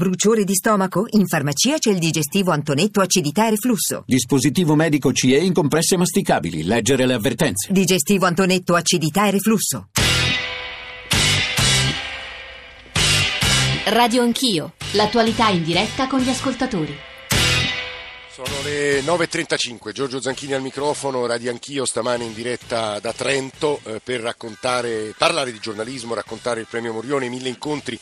Bruciore di stomaco? In farmacia c'è il digestivo Antonetto acidità e reflusso. Dispositivo medico CE in compresse masticabili. Leggere le avvertenze. Digestivo Antonetto acidità e reflusso. Radio Anch'io, l'attualità in diretta con gli ascoltatori. Sono le 9.35, Giorgio Zanchini al microfono, Radio Anch'io stamane in diretta da Trento eh, per raccontare, parlare di giornalismo, raccontare il premio Morione, mille incontri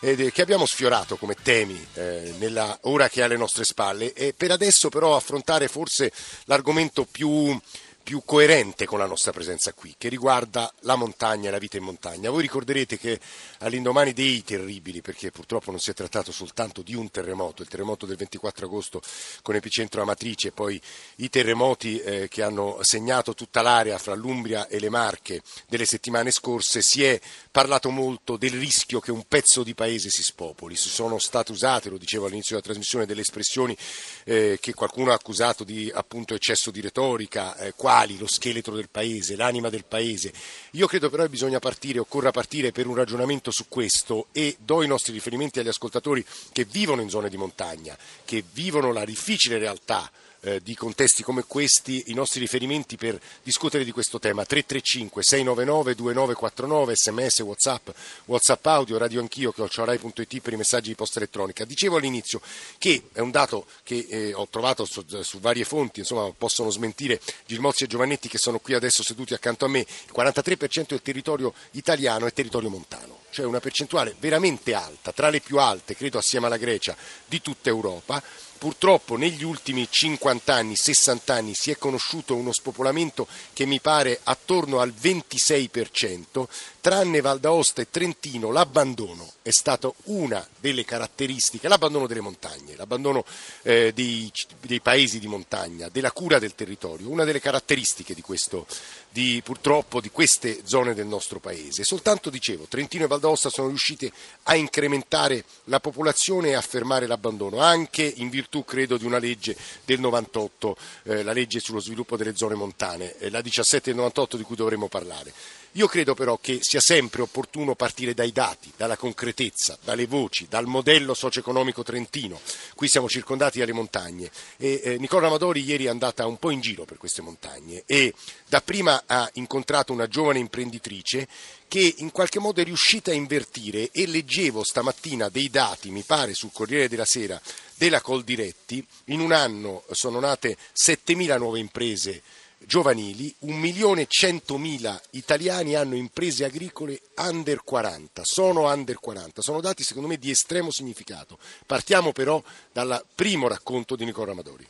eh, che abbiamo sfiorato come temi eh, nella ora che è alle nostre spalle. E per adesso però affrontare forse l'argomento più più coerente con la nostra presenza qui, che riguarda la montagna e la vita in montagna. Voi ricorderete che all'indomani dei terribili, perché purtroppo non si è trattato soltanto di un terremoto, il terremoto del 24 agosto con epicentro Amatrice e poi i terremoti eh, che hanno segnato tutta l'area fra l'Umbria e le Marche delle settimane scorse, si è parlato molto del rischio che un pezzo di paese si spopoli. Si sono state usate, lo dicevo all'inizio della trasmissione, delle espressioni eh, che qualcuno ha accusato di appunto eccesso di retorica, eh, qua ideali, lo scheletro del paese, l'anima del paese. Io credo però che bisogna partire, occorra partire per un ragionamento su questo e do i nostri riferimenti agli ascoltatori che vivono in zone di montagna, che vivono la difficile realtà eh, di contesti come questi i nostri riferimenti per discutere di questo tema. 335 699 2949 sms whatsapp whatsapp audio radio anch'io che rai.it per i messaggi di posta elettronica. Dicevo all'inizio che è un dato che eh, ho trovato su, su, varie fonti insomma possono smentire Gilmozzi e Giovannetti che sono qui adesso seduti accanto a me. Il 43% del territorio italiano è territorio montano cioè una percentuale veramente alta tra le più alte credo assieme alla Grecia di tutta Europa Purtroppo negli ultimi 50 anni, 60 anni si è conosciuto uno spopolamento che mi pare attorno al 26%, tranne Val d'Aosta e Trentino l'abbandono è stato una delle caratteristiche, l'abbandono delle montagne, l'abbandono eh, dei, dei, paesi di montagna, della cura del territorio, una delle caratteristiche di questo, di, purtroppo di queste zone del nostro paese. Soltanto, dicevo, Trentino e Val d'Aosta sono riusciti a incrementare la popolazione e a fermare l'abbandono, anche in virtù, credo, di una legge del 98, eh, la legge sullo sviluppo delle zone montane, eh, la 17 del 98 di cui dovremo parlare. Io credo però che sia sempre opportuno partire dai dati, dalla concretezza, dalle voci, dal modello socio-economico trentino. Qui siamo circondati dalle montagne e eh, Nicola Amadori ieri è andata un po' in giro per queste montagne e dapprima ha incontrato una giovane imprenditrice che in qualche modo è riuscita a invertire e leggevo stamattina dei dati, mi pare, sul Corriere della Sera della Coldiretti, in un anno sono nate 7.000 nuove imprese giovanili, 1 milione e 100 mila italiani hanno imprese agricole under 40, sono under 40, sono dati secondo me di estremo significato. Partiamo però dal primo racconto di Nicola Amadori.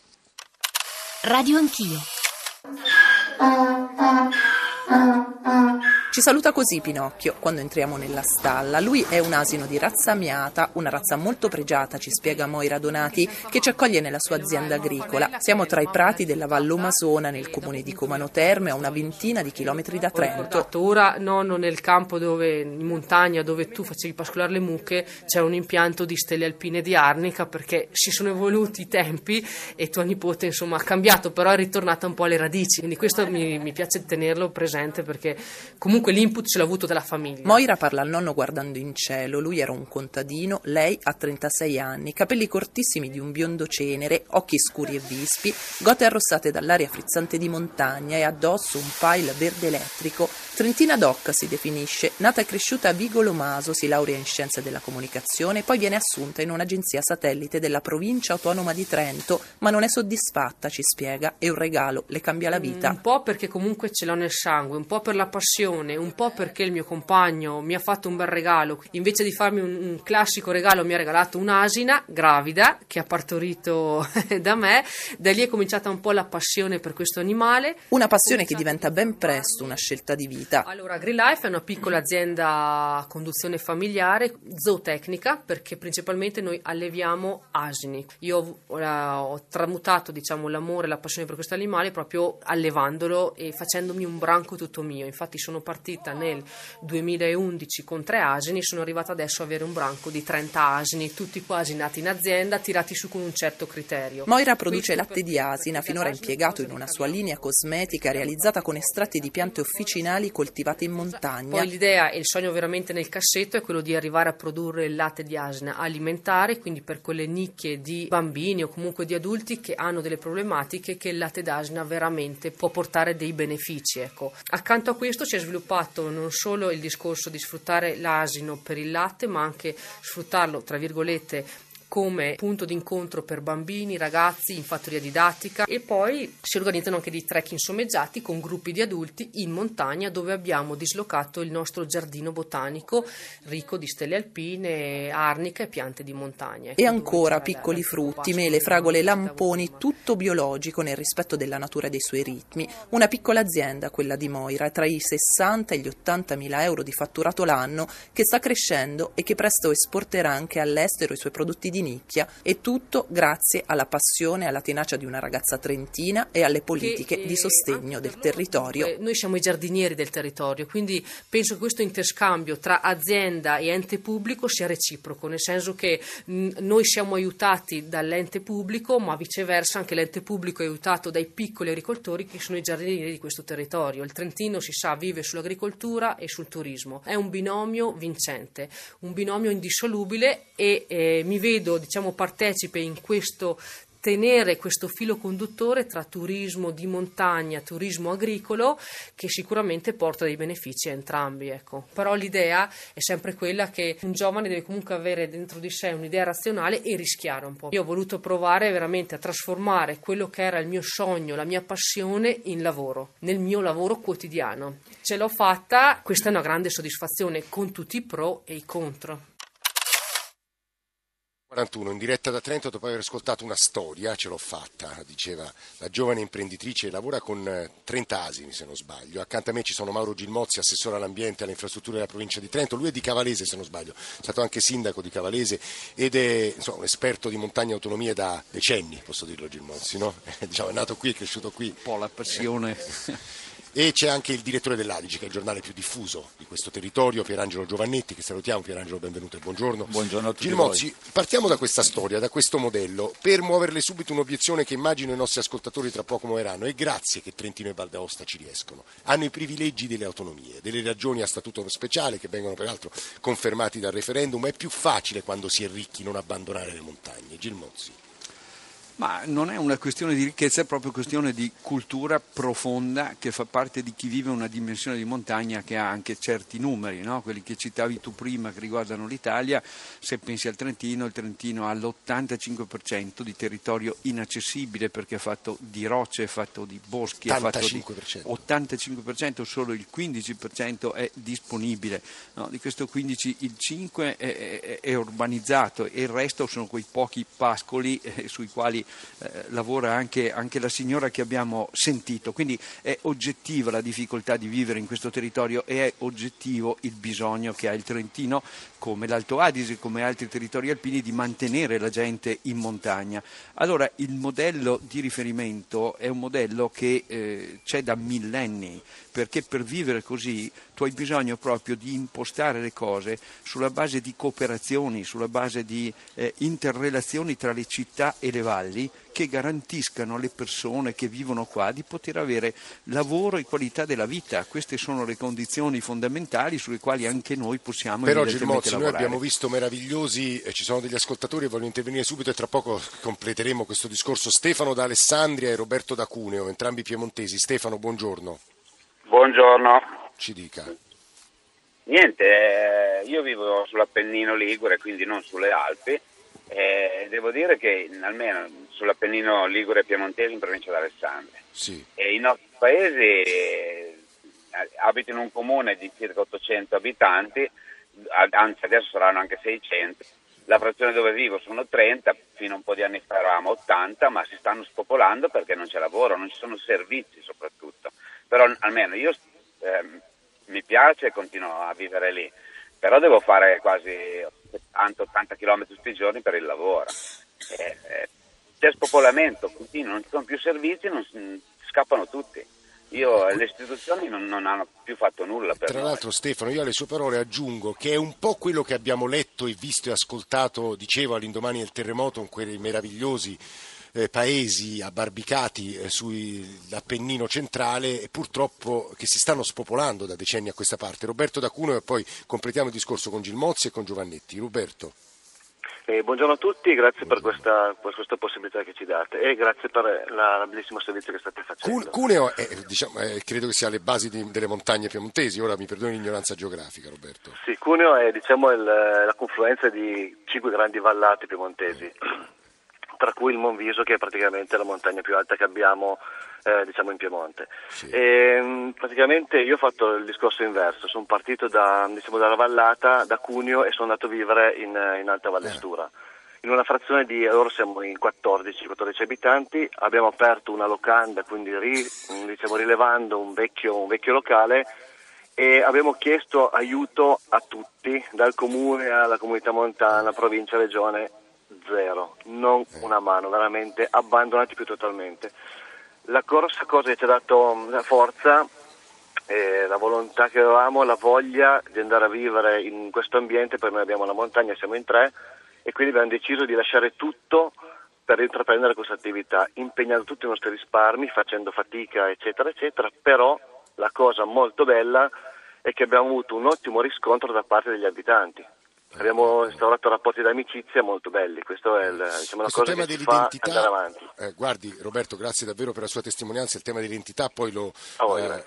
Radio Anch'io. Ci saluta così Pinocchio quando entriamo nella stalla. Lui è un asino di razza miata, una razza molto pregiata, ci spiega Moira Donati, che ci accoglie nella sua azienda agricola. Siamo tra i prati della Vallo Masona, nel comune di Comano Terme, a una ventina di chilometri da Trento. Ora nonno nel campo dove, in montagna dove tu facevi pascolare le mucche c'è un impianto di stelle alpine di Arnica perché si sono evoluti i tempi e tua nipote insomma ha cambiato, però è ritornata un po' alle radici. Quindi questo mi, mi piace tenerlo presente perché comunque comunque l'input ce l'ha avuto dalla famiglia. Moira parla al nonno guardando in cielo, lui era un contadino, lei ha 36 anni, capelli cortissimi di un biondo cenere, occhi scuri e vispi, gote arrossate dall'aria frizzante di montagna e addosso un pile verde elettrico. Trentina Doc si definisce, nata e cresciuta a Vigolo Maso, si laurea in scienze della comunicazione, poi viene assunta in un'agenzia satellite della provincia autonoma di Trento, ma non è soddisfatta, ci spiega, e un regalo le cambia la vita. Un po' perché comunque ce l'ho nel sangue, un po' per la passione un po' perché il mio compagno mi ha fatto un bel regalo, invece di farmi un, un classico regalo mi ha regalato un'asina gravida che ha partorito da me, da lì è cominciata un po' la passione per questo animale. Una passione che diventa ben presto una scelta di vita. Allora, AgriLife è una piccola azienda a conduzione familiare, zootecnica, perché principalmente noi alleviamo asini. Io ho, ho tramutato diciamo, l'amore e la passione per questo animale proprio allevandolo e facendomi un branco tutto mio. Infatti sono partita partita nel 2011 con tre asini, sono arrivata adesso ad avere un branco di 30 asini, tutti quasi nati in azienda, tirati su con un certo criterio. Moira produce latte di asina, finora impiegato in una sua linea cosmetica realizzata con estratti di piante officinali animali coltivati in montagna. Poi l'idea e il sogno veramente nel cassetto è quello di arrivare a produrre il latte di asina alimentare, quindi per quelle nicchie di bambini o comunque di adulti che hanno delle problematiche che il latte d'asina veramente può portare dei benefici. Ecco. Accanto a questo si è sviluppato non solo il discorso di sfruttare l'asino per il latte, ma anche sfruttarlo, tra virgolette, come punto d'incontro per bambini, ragazzi in fattoria didattica e poi si organizzano anche dei trekking sommeggiati con gruppi di adulti in montagna dove abbiamo dislocato il nostro giardino botanico ricco di stelle alpine, arnica e piante di montagna. E ancora piccoli frutti, mele, fragole, lamponi, tutto biologico nel rispetto della natura e dei suoi ritmi. Una piccola azienda, quella di Moira, tra i 60 e gli 80 mila euro di fatturato l'anno che sta crescendo e che presto esporterà anche all'estero i suoi prodotti di di nicchia e tutto grazie alla passione e alla tenacia di una ragazza trentina e alle politiche che, di sostegno del territorio. Noi siamo i giardinieri del territorio, quindi penso che questo interscambio tra azienda e ente pubblico sia reciproco, nel senso che mh, noi siamo aiutati dall'ente pubblico, ma viceversa anche l'ente pubblico è aiutato dai piccoli agricoltori che sono i giardinieri di questo territorio. Il Trentino si sa vive sull'agricoltura e sul turismo. È un binomio vincente, un binomio indissolubile e eh, mi vedo vedo diciamo, partecipe in questo tenere questo filo conduttore tra turismo di montagna, turismo agricolo, che sicuramente porta dei benefici a entrambi. Ecco. Però l'idea è sempre quella che un giovane deve comunque avere dentro di sé un'idea razionale e rischiare un po'. Io ho voluto provare veramente a trasformare quello che era il mio sogno, la mia passione in lavoro, nel mio lavoro quotidiano. Ce l'ho fatta, questa è una grande soddisfazione con tutti i pro e i contro. 41, in diretta da Trento dopo aver ascoltato una storia, ce l'ho fatta, diceva la giovane imprenditrice, lavora con 30 eh, asini se non sbaglio. Accanto a me ci sono Mauro Gilmozzi, assessore all'ambiente e alle infrastrutture della provincia di Trento, lui è di Cavalese se non sbaglio, è stato anche sindaco di Cavalese ed è insomma, un esperto di montagna e autonomia da decenni, posso dirlo Gilmozzi, no? diciamo, è nato qui, è cresciuto qui. Un po' la passione. E c'è anche il direttore dell'Adige, che è il giornale più diffuso di questo territorio, Pierangelo Giovannetti, che salutiamo. Pierangelo, benvenuto e buongiorno. Buongiorno a tutti Gilmozzi, partiamo da questa storia, da questo modello, per muoverle subito un'obiezione che immagino i nostri ascoltatori tra poco muoveranno. E grazie che Trentino e Val d'Aosta ci riescono. Hanno i privilegi delle autonomie, delle ragioni a statuto speciale, che vengono peraltro confermati dal referendum. È più facile quando si è ricchi non abbandonare le montagne. Gilmozzi. Ma non è una questione di ricchezza, è proprio questione di cultura profonda che fa parte di chi vive una dimensione di montagna che ha anche certi numeri, no? quelli che citavi tu prima che riguardano l'Italia. Se pensi al Trentino, il Trentino ha l'85% di territorio inaccessibile perché è fatto di rocce, è fatto di boschi, 85%. è fatto di 85%, solo il 15% è disponibile. No? Di questo 15% il 5% è, è, è, urbanizzato e il resto sono quei pochi pascoli eh, sui quali eh, lavora anche, anche, la signora che abbiamo sentito, quindi è oggettiva la difficoltà di vivere in questo territorio e è oggettivo il bisogno che ha il Trentino, come l'Alto Adige, come altri territori alpini, di mantenere la gente in montagna. Allora il modello di riferimento è un modello che eh, c'è da millenni, perché per vivere così tu hai bisogno proprio di impostare le cose sulla base di cooperazioni, sulla base di eh, interrelazioni tra le città e le valli che garantiscano alle persone che vivono qua di poter avere lavoro e qualità della vita. Queste sono le condizioni fondamentali sulle quali anche noi possiamo Però Gilmozzi, noi abbiamo visto meravigliosi, eh, ci sono degli ascoltatori che vogliono intervenire subito e tra poco completeremo questo discorso. Stefano da Alessandria e Roberto da Cuneo, entrambi piemontesi. Stefano, buongiorno. Buongiorno. Ci dica. Niente, eh, io vivo sull'Appennino Ligure, quindi non sulle Alpi. Eh, devo dire che almeno sull'Appennino Ligure e Piemontese in provincia d'Alessandria. Sì. E i nostri paesi eh, abito in un comune di circa 800 abitanti, anzi adesso saranno anche 600. La frazione dove vivo sono 30, fino a un po' di anni fa eravamo 80, ma si stanno spopolando perché non c'è lavoro, non ci sono servizi soprattutto. Però almeno io eh, mi piace e continuo a vivere lì, però devo fare quasi 80 km tutti i giorni per il lavoro. Eh, eh, c'è spopolamento continuo, non ci sono più servizi, non, scappano tutti. Io, le istituzioni non, non, hanno più fatto nulla per Tra noi. l'altro Stefano, io alle sue parole aggiungo che è un po' quello che abbiamo letto e visto e ascoltato, dicevo all'indomani del terremoto, con quei meravigliosi eh, paesi abbarbicati eh, sull'Appennino centrale e purtroppo che si stanno spopolando da decenni a questa parte. Roberto D'Acuno e poi completiamo il discorso con Gilmozzi e con Giovannetti. Roberto. Eh, buongiorno a tutti, grazie per questa, per questa, possibilità che ci date e grazie per la, la bellissimo servizio che state facendo. Cuneo è, diciamo, è, credo che sia alle basi di, delle montagne piemontesi, ora mi perdoni l'ignoranza geografica Roberto. Sì, Cuneo è diciamo, il, la confluenza di cinque grandi vallate piemontesi, tra cui il Monviso che è praticamente la montagna più alta che abbiamo eh, diciamo in Piemonte. Sì. E, praticamente io ho fatto il discorso inverso, sono partito da, diciamo, dalla vallata, da Cuneo e sono andato a vivere in, in Alta Vallestura. Eh. In una frazione di, ora siamo in 14, 14 abitanti, abbiamo aperto una locanda, quindi ri, diciamo, rilevando un vecchio, un vecchio locale e abbiamo chiesto aiuto a tutti, dal comune alla comunità montana, provincia, regione, zero, non eh. una mano, veramente abbandonati più totalmente. La corsa cosa che ci ha dato la forza, eh, la volontà che avevamo, la voglia di andare a vivere in questo ambiente, poi noi abbiamo la montagna, siamo in tre e quindi abbiamo deciso di lasciare tutto per intraprendere questa attività, impegnando tutti i nostri risparmi, facendo fatica, eccetera, eccetera, però la cosa molto bella è che abbiamo avuto un ottimo riscontro da parte degli abitanti. Abbiamo instaurato rapporti d'amicizia molto belli, questo è il, diciamo, una cosa che ci fa andare avanti. Eh, guardi Roberto, grazie davvero per la sua testimonianza, il tema dell'identità poi lo, oh, eh,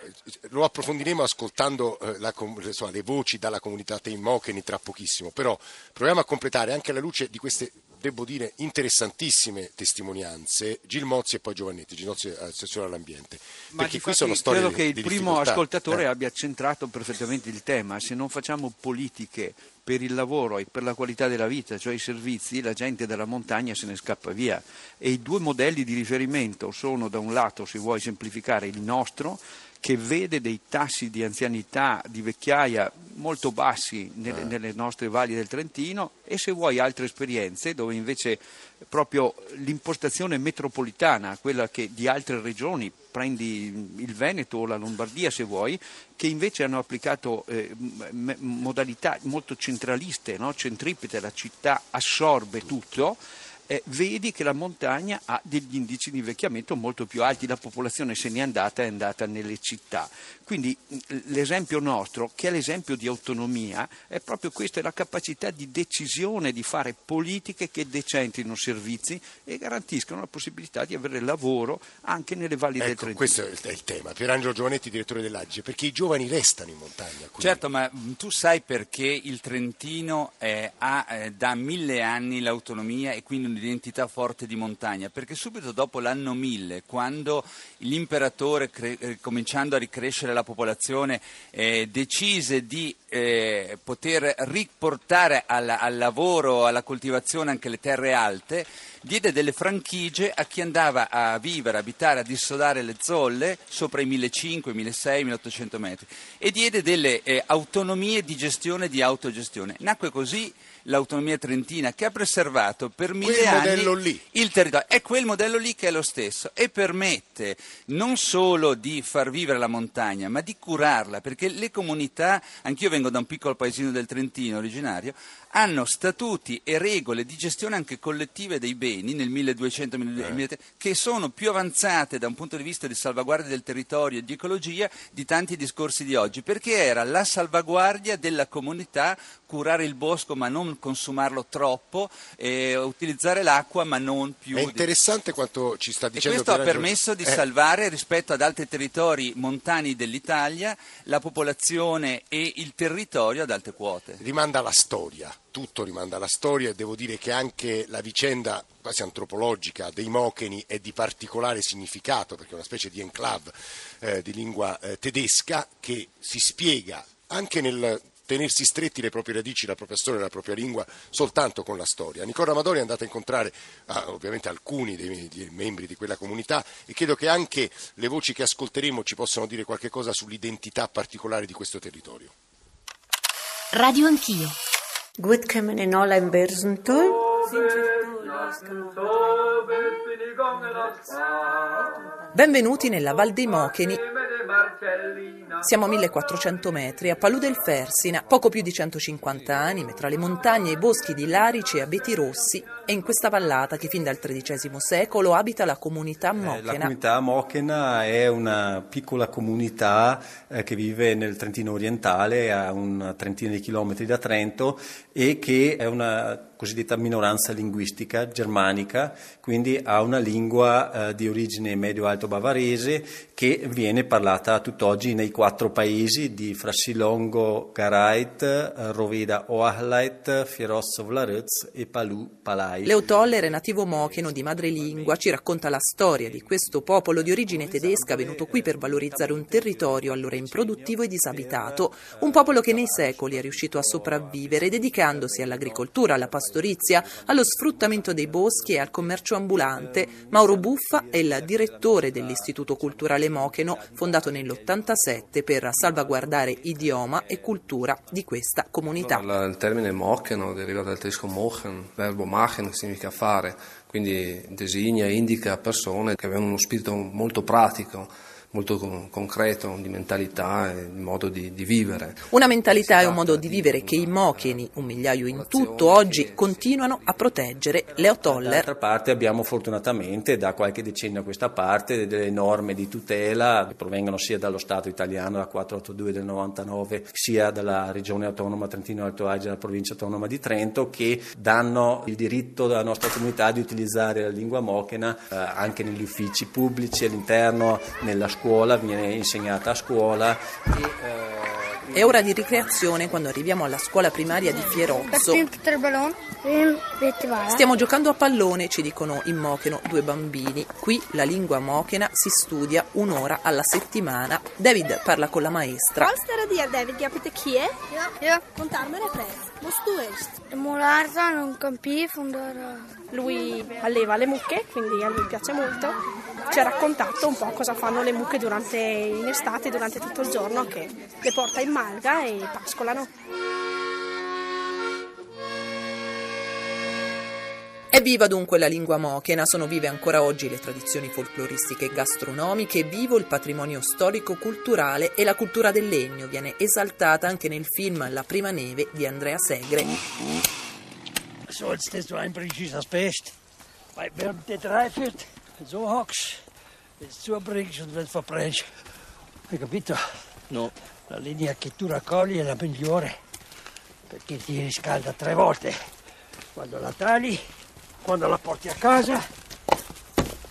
lo approfondiremo ascoltando eh, la, insomma, le voci dalla comunità Teimocheni tra pochissimo, però proviamo a completare anche alla luce di queste devo dire, interessantissime testimonianze, Gil Mozzi e poi Giovannetti, Gil Mozzi assessore all'ambiente. Ma perché qui sono storie credo che il primo ascoltatore eh. abbia centrato perfettamente il tema, se non facciamo politiche per il lavoro e per la qualità della vita, cioè i servizi, la gente dalla montagna se ne scappa via. E i due modelli di riferimento sono da un lato, se vuoi semplificare, il nostro, che vede dei tassi di anzianità, di vecchiaia molto bassi nelle, eh. nelle, nostre valli del Trentino e se vuoi altre esperienze dove invece proprio l'impostazione metropolitana, quella che di altre regioni, prendi il Veneto o la Lombardia se vuoi, che invece hanno applicato eh, modalità molto centraliste, no? centripete, la città assorbe tutto eh, vedi che la montagna ha degli indici di invecchiamento molto più alti, la popolazione se n'è andata, è andata nelle città. Quindi l'esempio nostro, che è l'esempio di autonomia, è proprio questa, è la capacità di decisione, di fare politiche che decentrino servizi e garantiscano la possibilità di avere lavoro anche nelle valli ecco, del Trentino. Questo è il tema. Pierangelo Giovanetti, direttore dell'Agge, perché i giovani restano in montagna. Quindi. Certo, ma tu sai perché il Trentino eh, ha eh, da mille anni l'autonomia e quindi un'identità forte di montagna, perché subito dopo l'anno 1000, quando l'imperatore, cre- eh, cominciando a ricrescere la popolazione, eh, decise di eh, poter riportare al, al lavoro, alla coltivazione anche le terre alte, diede delle franchigie a chi andava a vivere, abitare, a dissodare le zolle sopra i 1500, 1600, 1800 metri e diede delle eh, autonomie di gestione e di autogestione. Nacque così l'autonomia trentina che ha preservato per mille quel anni il territorio. È quel modello lì che è lo stesso e permette non solo di far vivere la montagna, ma di curarla, perché le comunità, anch'io vengo da un piccolo paesino del Trentino originario, hanno statuti e regole di gestione anche collettive dei beni nel 1200 eh. che sono più avanzate da un punto di vista di salvaguardia del territorio e di ecologia di tanti discorsi di oggi, perché era la salvaguardia della comunità, curare il bosco ma non consumarlo troppo, eh, utilizzare l'acqua ma non più. È interessante di... quanto ci sta dicendo. E questo ha permesso di eh. salvare rispetto ad altri territori montani dell'Italia la popolazione e il territorio ad alte quote. Rimanda alla storia tutto rimanda alla storia e devo dire che anche la vicenda quasi antropologica dei Mocheni è di particolare significato perché è una specie di enclave eh, di lingua eh, tedesca che si spiega anche nel tenersi stretti le proprie radici, la propria storia, la propria lingua soltanto con la storia. Nicola Amadori è andato a incontrare ah, ovviamente alcuni dei, dei, membri di quella comunità e credo che anche le voci che ascolteremo ci possano dire qualche cosa sull'identità particolare di questo territorio. Radio Anch'io. Gut kommen in alla in Bersentol. Benvenuti nella Val dei Mocheni. Siamo a 1400 metri, a Palù del Fersina, poco più di 150 anime, tra le montagne e i boschi di larici e abeti rossi, È in questa vallata che fin dal XIII secolo abita la comunità mochena. Eh, la comunità mochena è una piccola comunità eh, che vive nel Trentino orientale, a una trentina di chilometri da Trento e che è una cosiddetta minoranza linguistica germanica, quindi ha una lingua eh, di origine medio-alto bavarese che viene parlata tutt'oggi nei quattro paesi di Frassilongo, Garait, eh, Roveda Oahleit, Fieroz Vlaruz e Palù Palai. Leo Toller è nativo mocheno di madrelingua, ci racconta la storia di questo popolo di origine tedesca venuto qui per valorizzare un territorio allora improduttivo e disabitato, un popolo che nei secoli è riuscito a sopravvivere dedicandosi all'agricoltura, alla pastorizia pastorizia, allo sfruttamento dei boschi e al commercio ambulante. Mauro Buffa è il direttore dell'Istituto Culturale Mocheno, fondato nell'87 per salvaguardare idioma e cultura di questa comunità. Il termine mocheno deriva dal tedesco mochen, verbo machen che significa fare, quindi designa indica persone che avevano uno spirito molto pratico molto concreto di mentalità e di modo di, di vivere. Una mentalità e un modo di vivere che i mocheni, un migliaio in tutto, oggi continuano a proteggere. Leo Toller. D'altra parte abbiamo fortunatamente da qualche decennio a questa parte delle norme di tutela che provengono sia dallo Stato italiano, la 482 del 99, sia dalla Regione Autonoma Trentino Alto Adige dalla Provincia Autonoma di Trento che danno il diritto della nostra comunità di utilizzare la lingua mochena eh, anche negli uffici pubblici, all'interno, nella scuola scuola, viene insegnata a scuola. E, eh, è ora di ricreazione quando arriviamo alla scuola primaria di Fierozzo. Stiamo giocando a pallone, ci dicono in Mocheno due bambini. Qui la lingua mochena si studia un'ora alla settimana. David parla con la maestra. Sterren die, David? Hebt chi è? Ja. Ja. Contar me repet. Wat doe eerst? De molarza non campì, Lui alleva le mucche, quindi a lui piace molto. Ci ha raccontato un po' cosa fanno le mucche durante, in estate, durante tutto il giorno, che le porta in malga e pascolano. È viva dunque la lingua mochena, sono vive ancora oggi le tradizioni folcloristiche e gastronomiche, è vivo il patrimonio storico-culturale e la cultura del legno viene esaltata anche nel film La prima neve di Andrea Segre. Zoals dit zo einbrengt als best. Wij werden dit rijfert, zo hoks, het zo brengt en het verbrengt. Hai capito? No. La linea che tu raccogli è la migliore, perché ti riscalda tre volte. Quando la tagli quando la porti a casa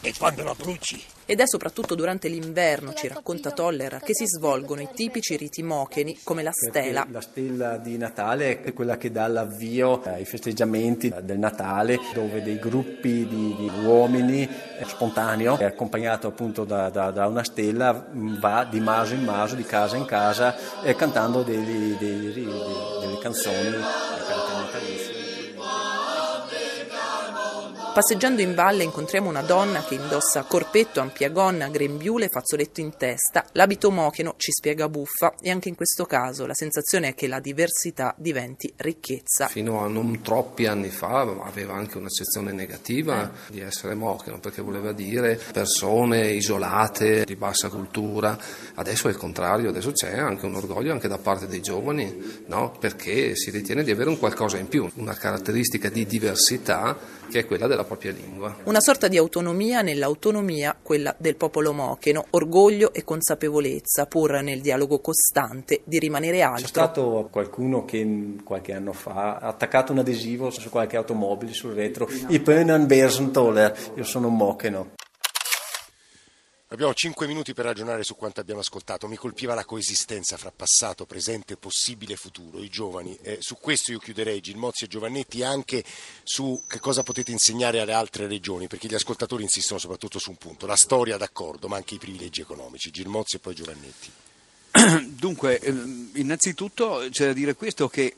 e quando la bruci. Ed è soprattutto durante l'inverno, ci racconta Toller, che si svolgono i tipici riti mocheni come la stela. Perché la stella di Natale è quella che dà l'avvio ai festeggiamenti del Natale, dove dei gruppi di, di uomini eh, spontaneo, accompagnato appunto da, da, da, una stella, va di maso in maso, di casa in casa, eh, cantando dei, dei, dei, delle canzoni Passeggiando in valle incontriamo una donna che indossa corpetto, ampia gonna, grembiule fazzoletto in testa. L'abito mocheno ci spiega buffa e anche in questo caso la sensazione è che la diversità diventi ricchezza. Fino a non troppi anni fa aveva anche un'accezione negativa di essere mocheno perché voleva dire persone isolate, di bassa cultura. Adesso è il contrario, adesso c'è anche un orgoglio anche da parte dei giovani no? perché si ritiene di avere un qualcosa in più, una caratteristica di diversità che è quella della propria lingua. Una sorta di autonomia nell'autonomia, quella del popolo mocheno, orgoglio e consapevolezza, pur nel dialogo costante di rimanere altro. C'è stato qualcuno che qualche anno fa ha attaccato un adesivo su qualche automobile sul retro, I Pönen Bersentoller, io sono un mocheno. Abbiamo cinque minuti per ragionare su quanto abbiamo ascoltato. Mi colpiva la coesistenza fra passato, presente, possibile futuro, i giovani. Eh, su questo io chiuderei Gilmozzi e Giovannetti anche su che cosa potete insegnare alle altre regioni, perché gli ascoltatori insistono soprattutto su un punto, la storia d'accordo, ma anche i privilegi economici. Gilmozzi e poi Giovannetti. Dunque, ehm, innanzitutto c'è da dire questo che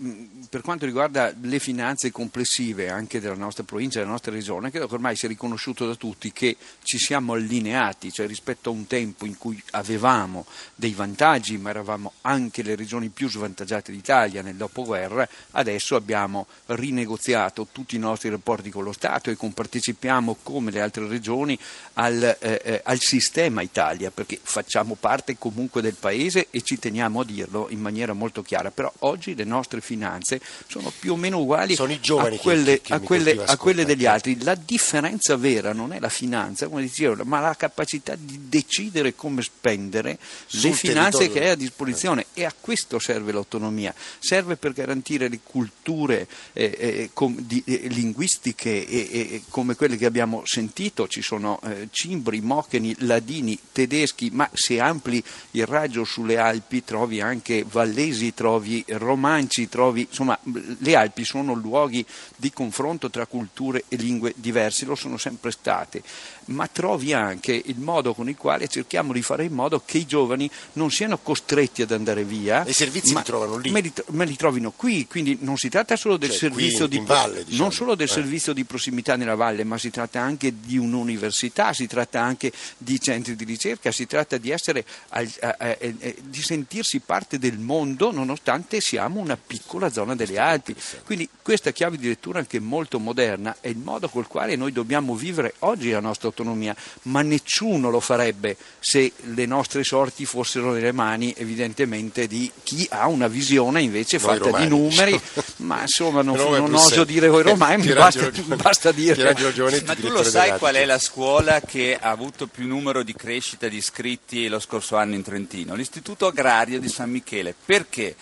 per quanto riguarda le finanze complessive anche della nostra provincia, della nostra regione, credo che ormai sia riconosciuto da tutti che ci siamo allineati, cioè rispetto a un tempo in cui avevamo dei vantaggi, ma eravamo anche le regioni più svantaggiate d'Italia nel dopoguerra, adesso abbiamo rinegoziato tutti i nostri rapporti con lo Stato e compartecipiamo come le altre regioni al, eh, eh al sistema Italia, perché facciamo parte comunque del Paese e ci teniamo a dirlo in maniera molto chiara, però oggi le nostre finanze sono più o meno uguali a quelle, che, che a, quelle, a quelle, degli altri. La differenza vera non è la finanza, come dicevo, ma la capacità di decidere come spendere Sul le finanze territorio. che hai a disposizione e a questo serve l'autonomia, serve per garantire le culture eh, eh, com, di, eh, linguistiche come quelle che abbiamo sentito, ci sono eh, cimbri, mocheni, ladini, tedeschi, ma se ampli il raggio sulle Alpi trovi anche vallesi, trovi romanci, trovi, insomma le Alpi sono luoghi di confronto tra culture e lingue diverse, lo sono sempre state ma trovi anche il modo con il quale cerchiamo di fare in modo che i giovani non siano costretti ad andare via. I servizi ma li trovano lì? Me li, me li, trovino qui, quindi non si tratta solo del, cioè, servizio, in, di, valle, diciamo. non solo del eh. servizio di prossimità nella valle, ma si tratta anche di un'università, si tratta anche di centri di ricerca, si tratta di, essere, di sentirsi parte del mondo nonostante siamo una piccola zona delle Alpi. Quindi questa chiave di lettura anche molto moderna è il modo col quale noi dobbiamo vivere oggi la nostra autonomia, ma nessuno lo farebbe se le nostre sorti fossero nelle mani evidentemente di chi ha una visione invece Noi fatta romani, di numeri, diciamo. ma insomma non, non oso dire voi romani, basta, basta dire. Ma tu lo sai qual è la scuola che ha avuto più numero di crescita di iscritti lo scorso anno in Trentino? L'Istituto Agrario di San Michele. Perché?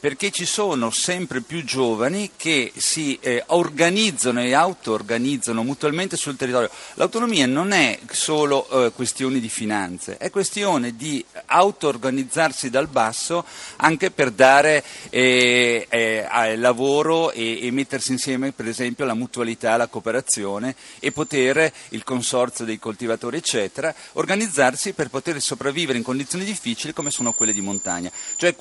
Perché ci sono sempre più giovani che si eh, organizzano e auto-organizzano mutualmente sul territorio. L'autonomia non è solo eh, questione di finanze, è questione di auto-organizzarsi dal basso anche per dare eh, eh, lavoro e, e, mettersi insieme, per esempio, la mutualità, la cooperazione e poter, il consorzio dei coltivatori, eccetera, organizzarsi per poter sopravvivere in condizioni difficili come sono quelle di montagna. Cioè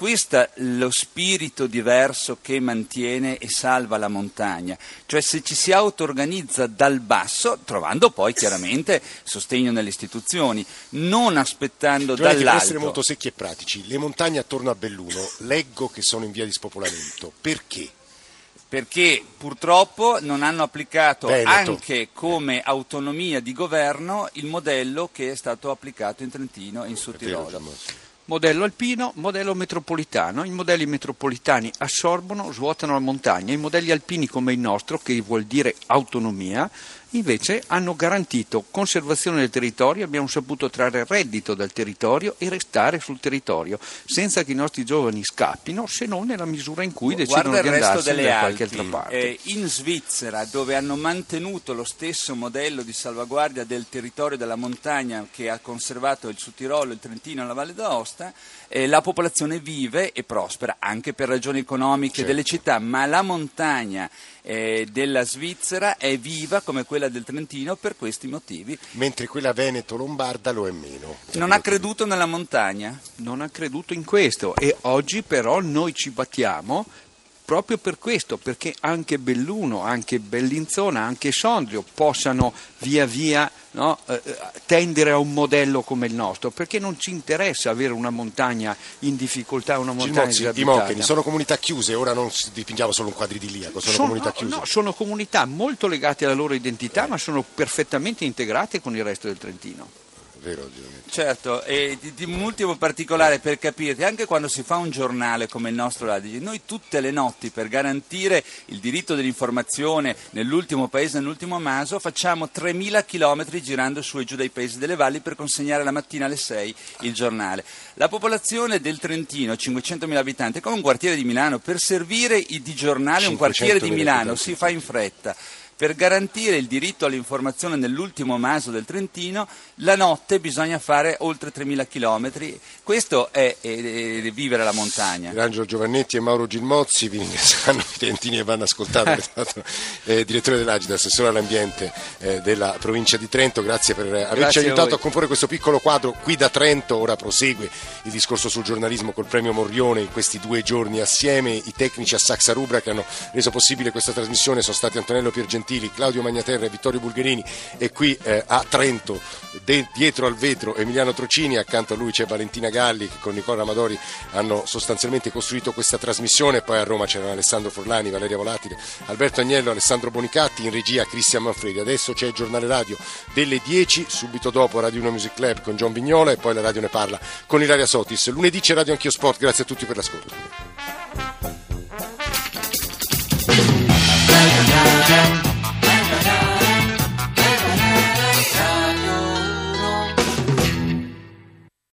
spirito diverso che mantiene e salva la montagna. Cioè se ci si auto-organizza dal basso, trovando poi chiaramente sostegno nelle istituzioni, non aspettando Giovanni, per dall'alto. essere molto secchi e pratici, le montagne attorno a Belluno leggo che sono in via di spopolamento. Perché? perché purtroppo non hanno applicato Veneto. anche come autonomia di governo il modello che è stato applicato in Trentino e in Sud Tirolo. Modello alpino, modello metropolitano. I modelli metropolitani assorbono, svuotano la montagna. I modelli alpini come il nostro, che vuol dire autonomia, invece hanno garantito conservazione del territorio, abbiamo saputo trarre reddito dal territorio e restare sul territorio, senza che i nostri giovani scappino, se non nella misura in cui decidono Guarda di andarsene da qualche altra parte. Eh, in Svizzera, dove hanno mantenuto lo stesso modello di salvaguardia del territorio della montagna che ha conservato il Sud Tirolo, il Trentino e la Valle d'Aosta, eh, la popolazione vive e prospera anche per ragioni economiche Certo. delle città, ma la montagna eh, della Svizzera è viva come quella del Trentino per questi motivi. Mentre quella veneto-lombarda lo è meno. Non ha creduto nella montagna? non ha creduto in questo e oggi però noi ci battiamo proprio per questo, perché anche Belluno, anche Bellinzona, anche Sondrio possano via via no, eh, tendere a un modello come il nostro, perché non ci interessa avere una montagna in difficoltà, una montagna disabitata. Sono comunità chiuse, ora non dipingiamo solo un quadro idilliaco, sono, comunità chiuse. no, sono comunità molto legate alla loro identità, ma sono perfettamente integrate con il resto del Trentino. Vero, Giovanni? Certo, e di, di un ultimo particolare per capirti, anche quando si fa un giornale come il nostro l'Adige, noi tutte le notti per garantire il diritto dell'informazione nell'ultimo paese, nell'ultimo maso, facciamo 3.000 chilometri girando su e giù dai paesi delle valli per consegnare la mattina alle 6 il giornale. La popolazione del Trentino, 500.000 abitanti, è come un quartiere di Milano, per servire i- di giornale un quartiere di 500.000 Milano abitanti. si fa in fretta. Per garantire il diritto all'informazione nell'ultimo maso del Trentino, la notte bisogna fare oltre 3.000 chilometri. Questo è, è- è vivere la montagna. Angelo Giovannetti e Mauro Gilmozzi vi ringrazieranno i trentini e vanno è stato eh, direttore dell'Agida, assessore all'ambiente eh, della provincia di Trento, grazie per averci Grazie a aiutato a, voi. comporre questo piccolo quadro qui da Trento, ora prosegue il discorso sul giornalismo col premio Morrione in questi due giorni assieme, i tecnici a Saxa Rubra che hanno reso possibile questa trasmissione sono stati Antonello Piergentili Gentili, Claudio Magnaterra e Vittorio Bulgherini e qui eh, a Trento, de- dietro al vetro Emiliano Trocini, accanto a lui c'è Valentina Galli che con Nicola Amadori hanno sostanzialmente costruito questa trasmissione, poi a Roma c'erano Alessandro Forlani, Valeria Volatile, Alberto Agnello, Alessandro Bonicatti, in regia Cristian Manfredi. Adesso c'è il giornale radio delle 10, subito dopo Radio 1 Music Club con John Vignola e poi la radio ne parla con Ilaria Sotis. Lunedì c'è Radio Anch'io Sport, grazie a tutti per l'ascolto.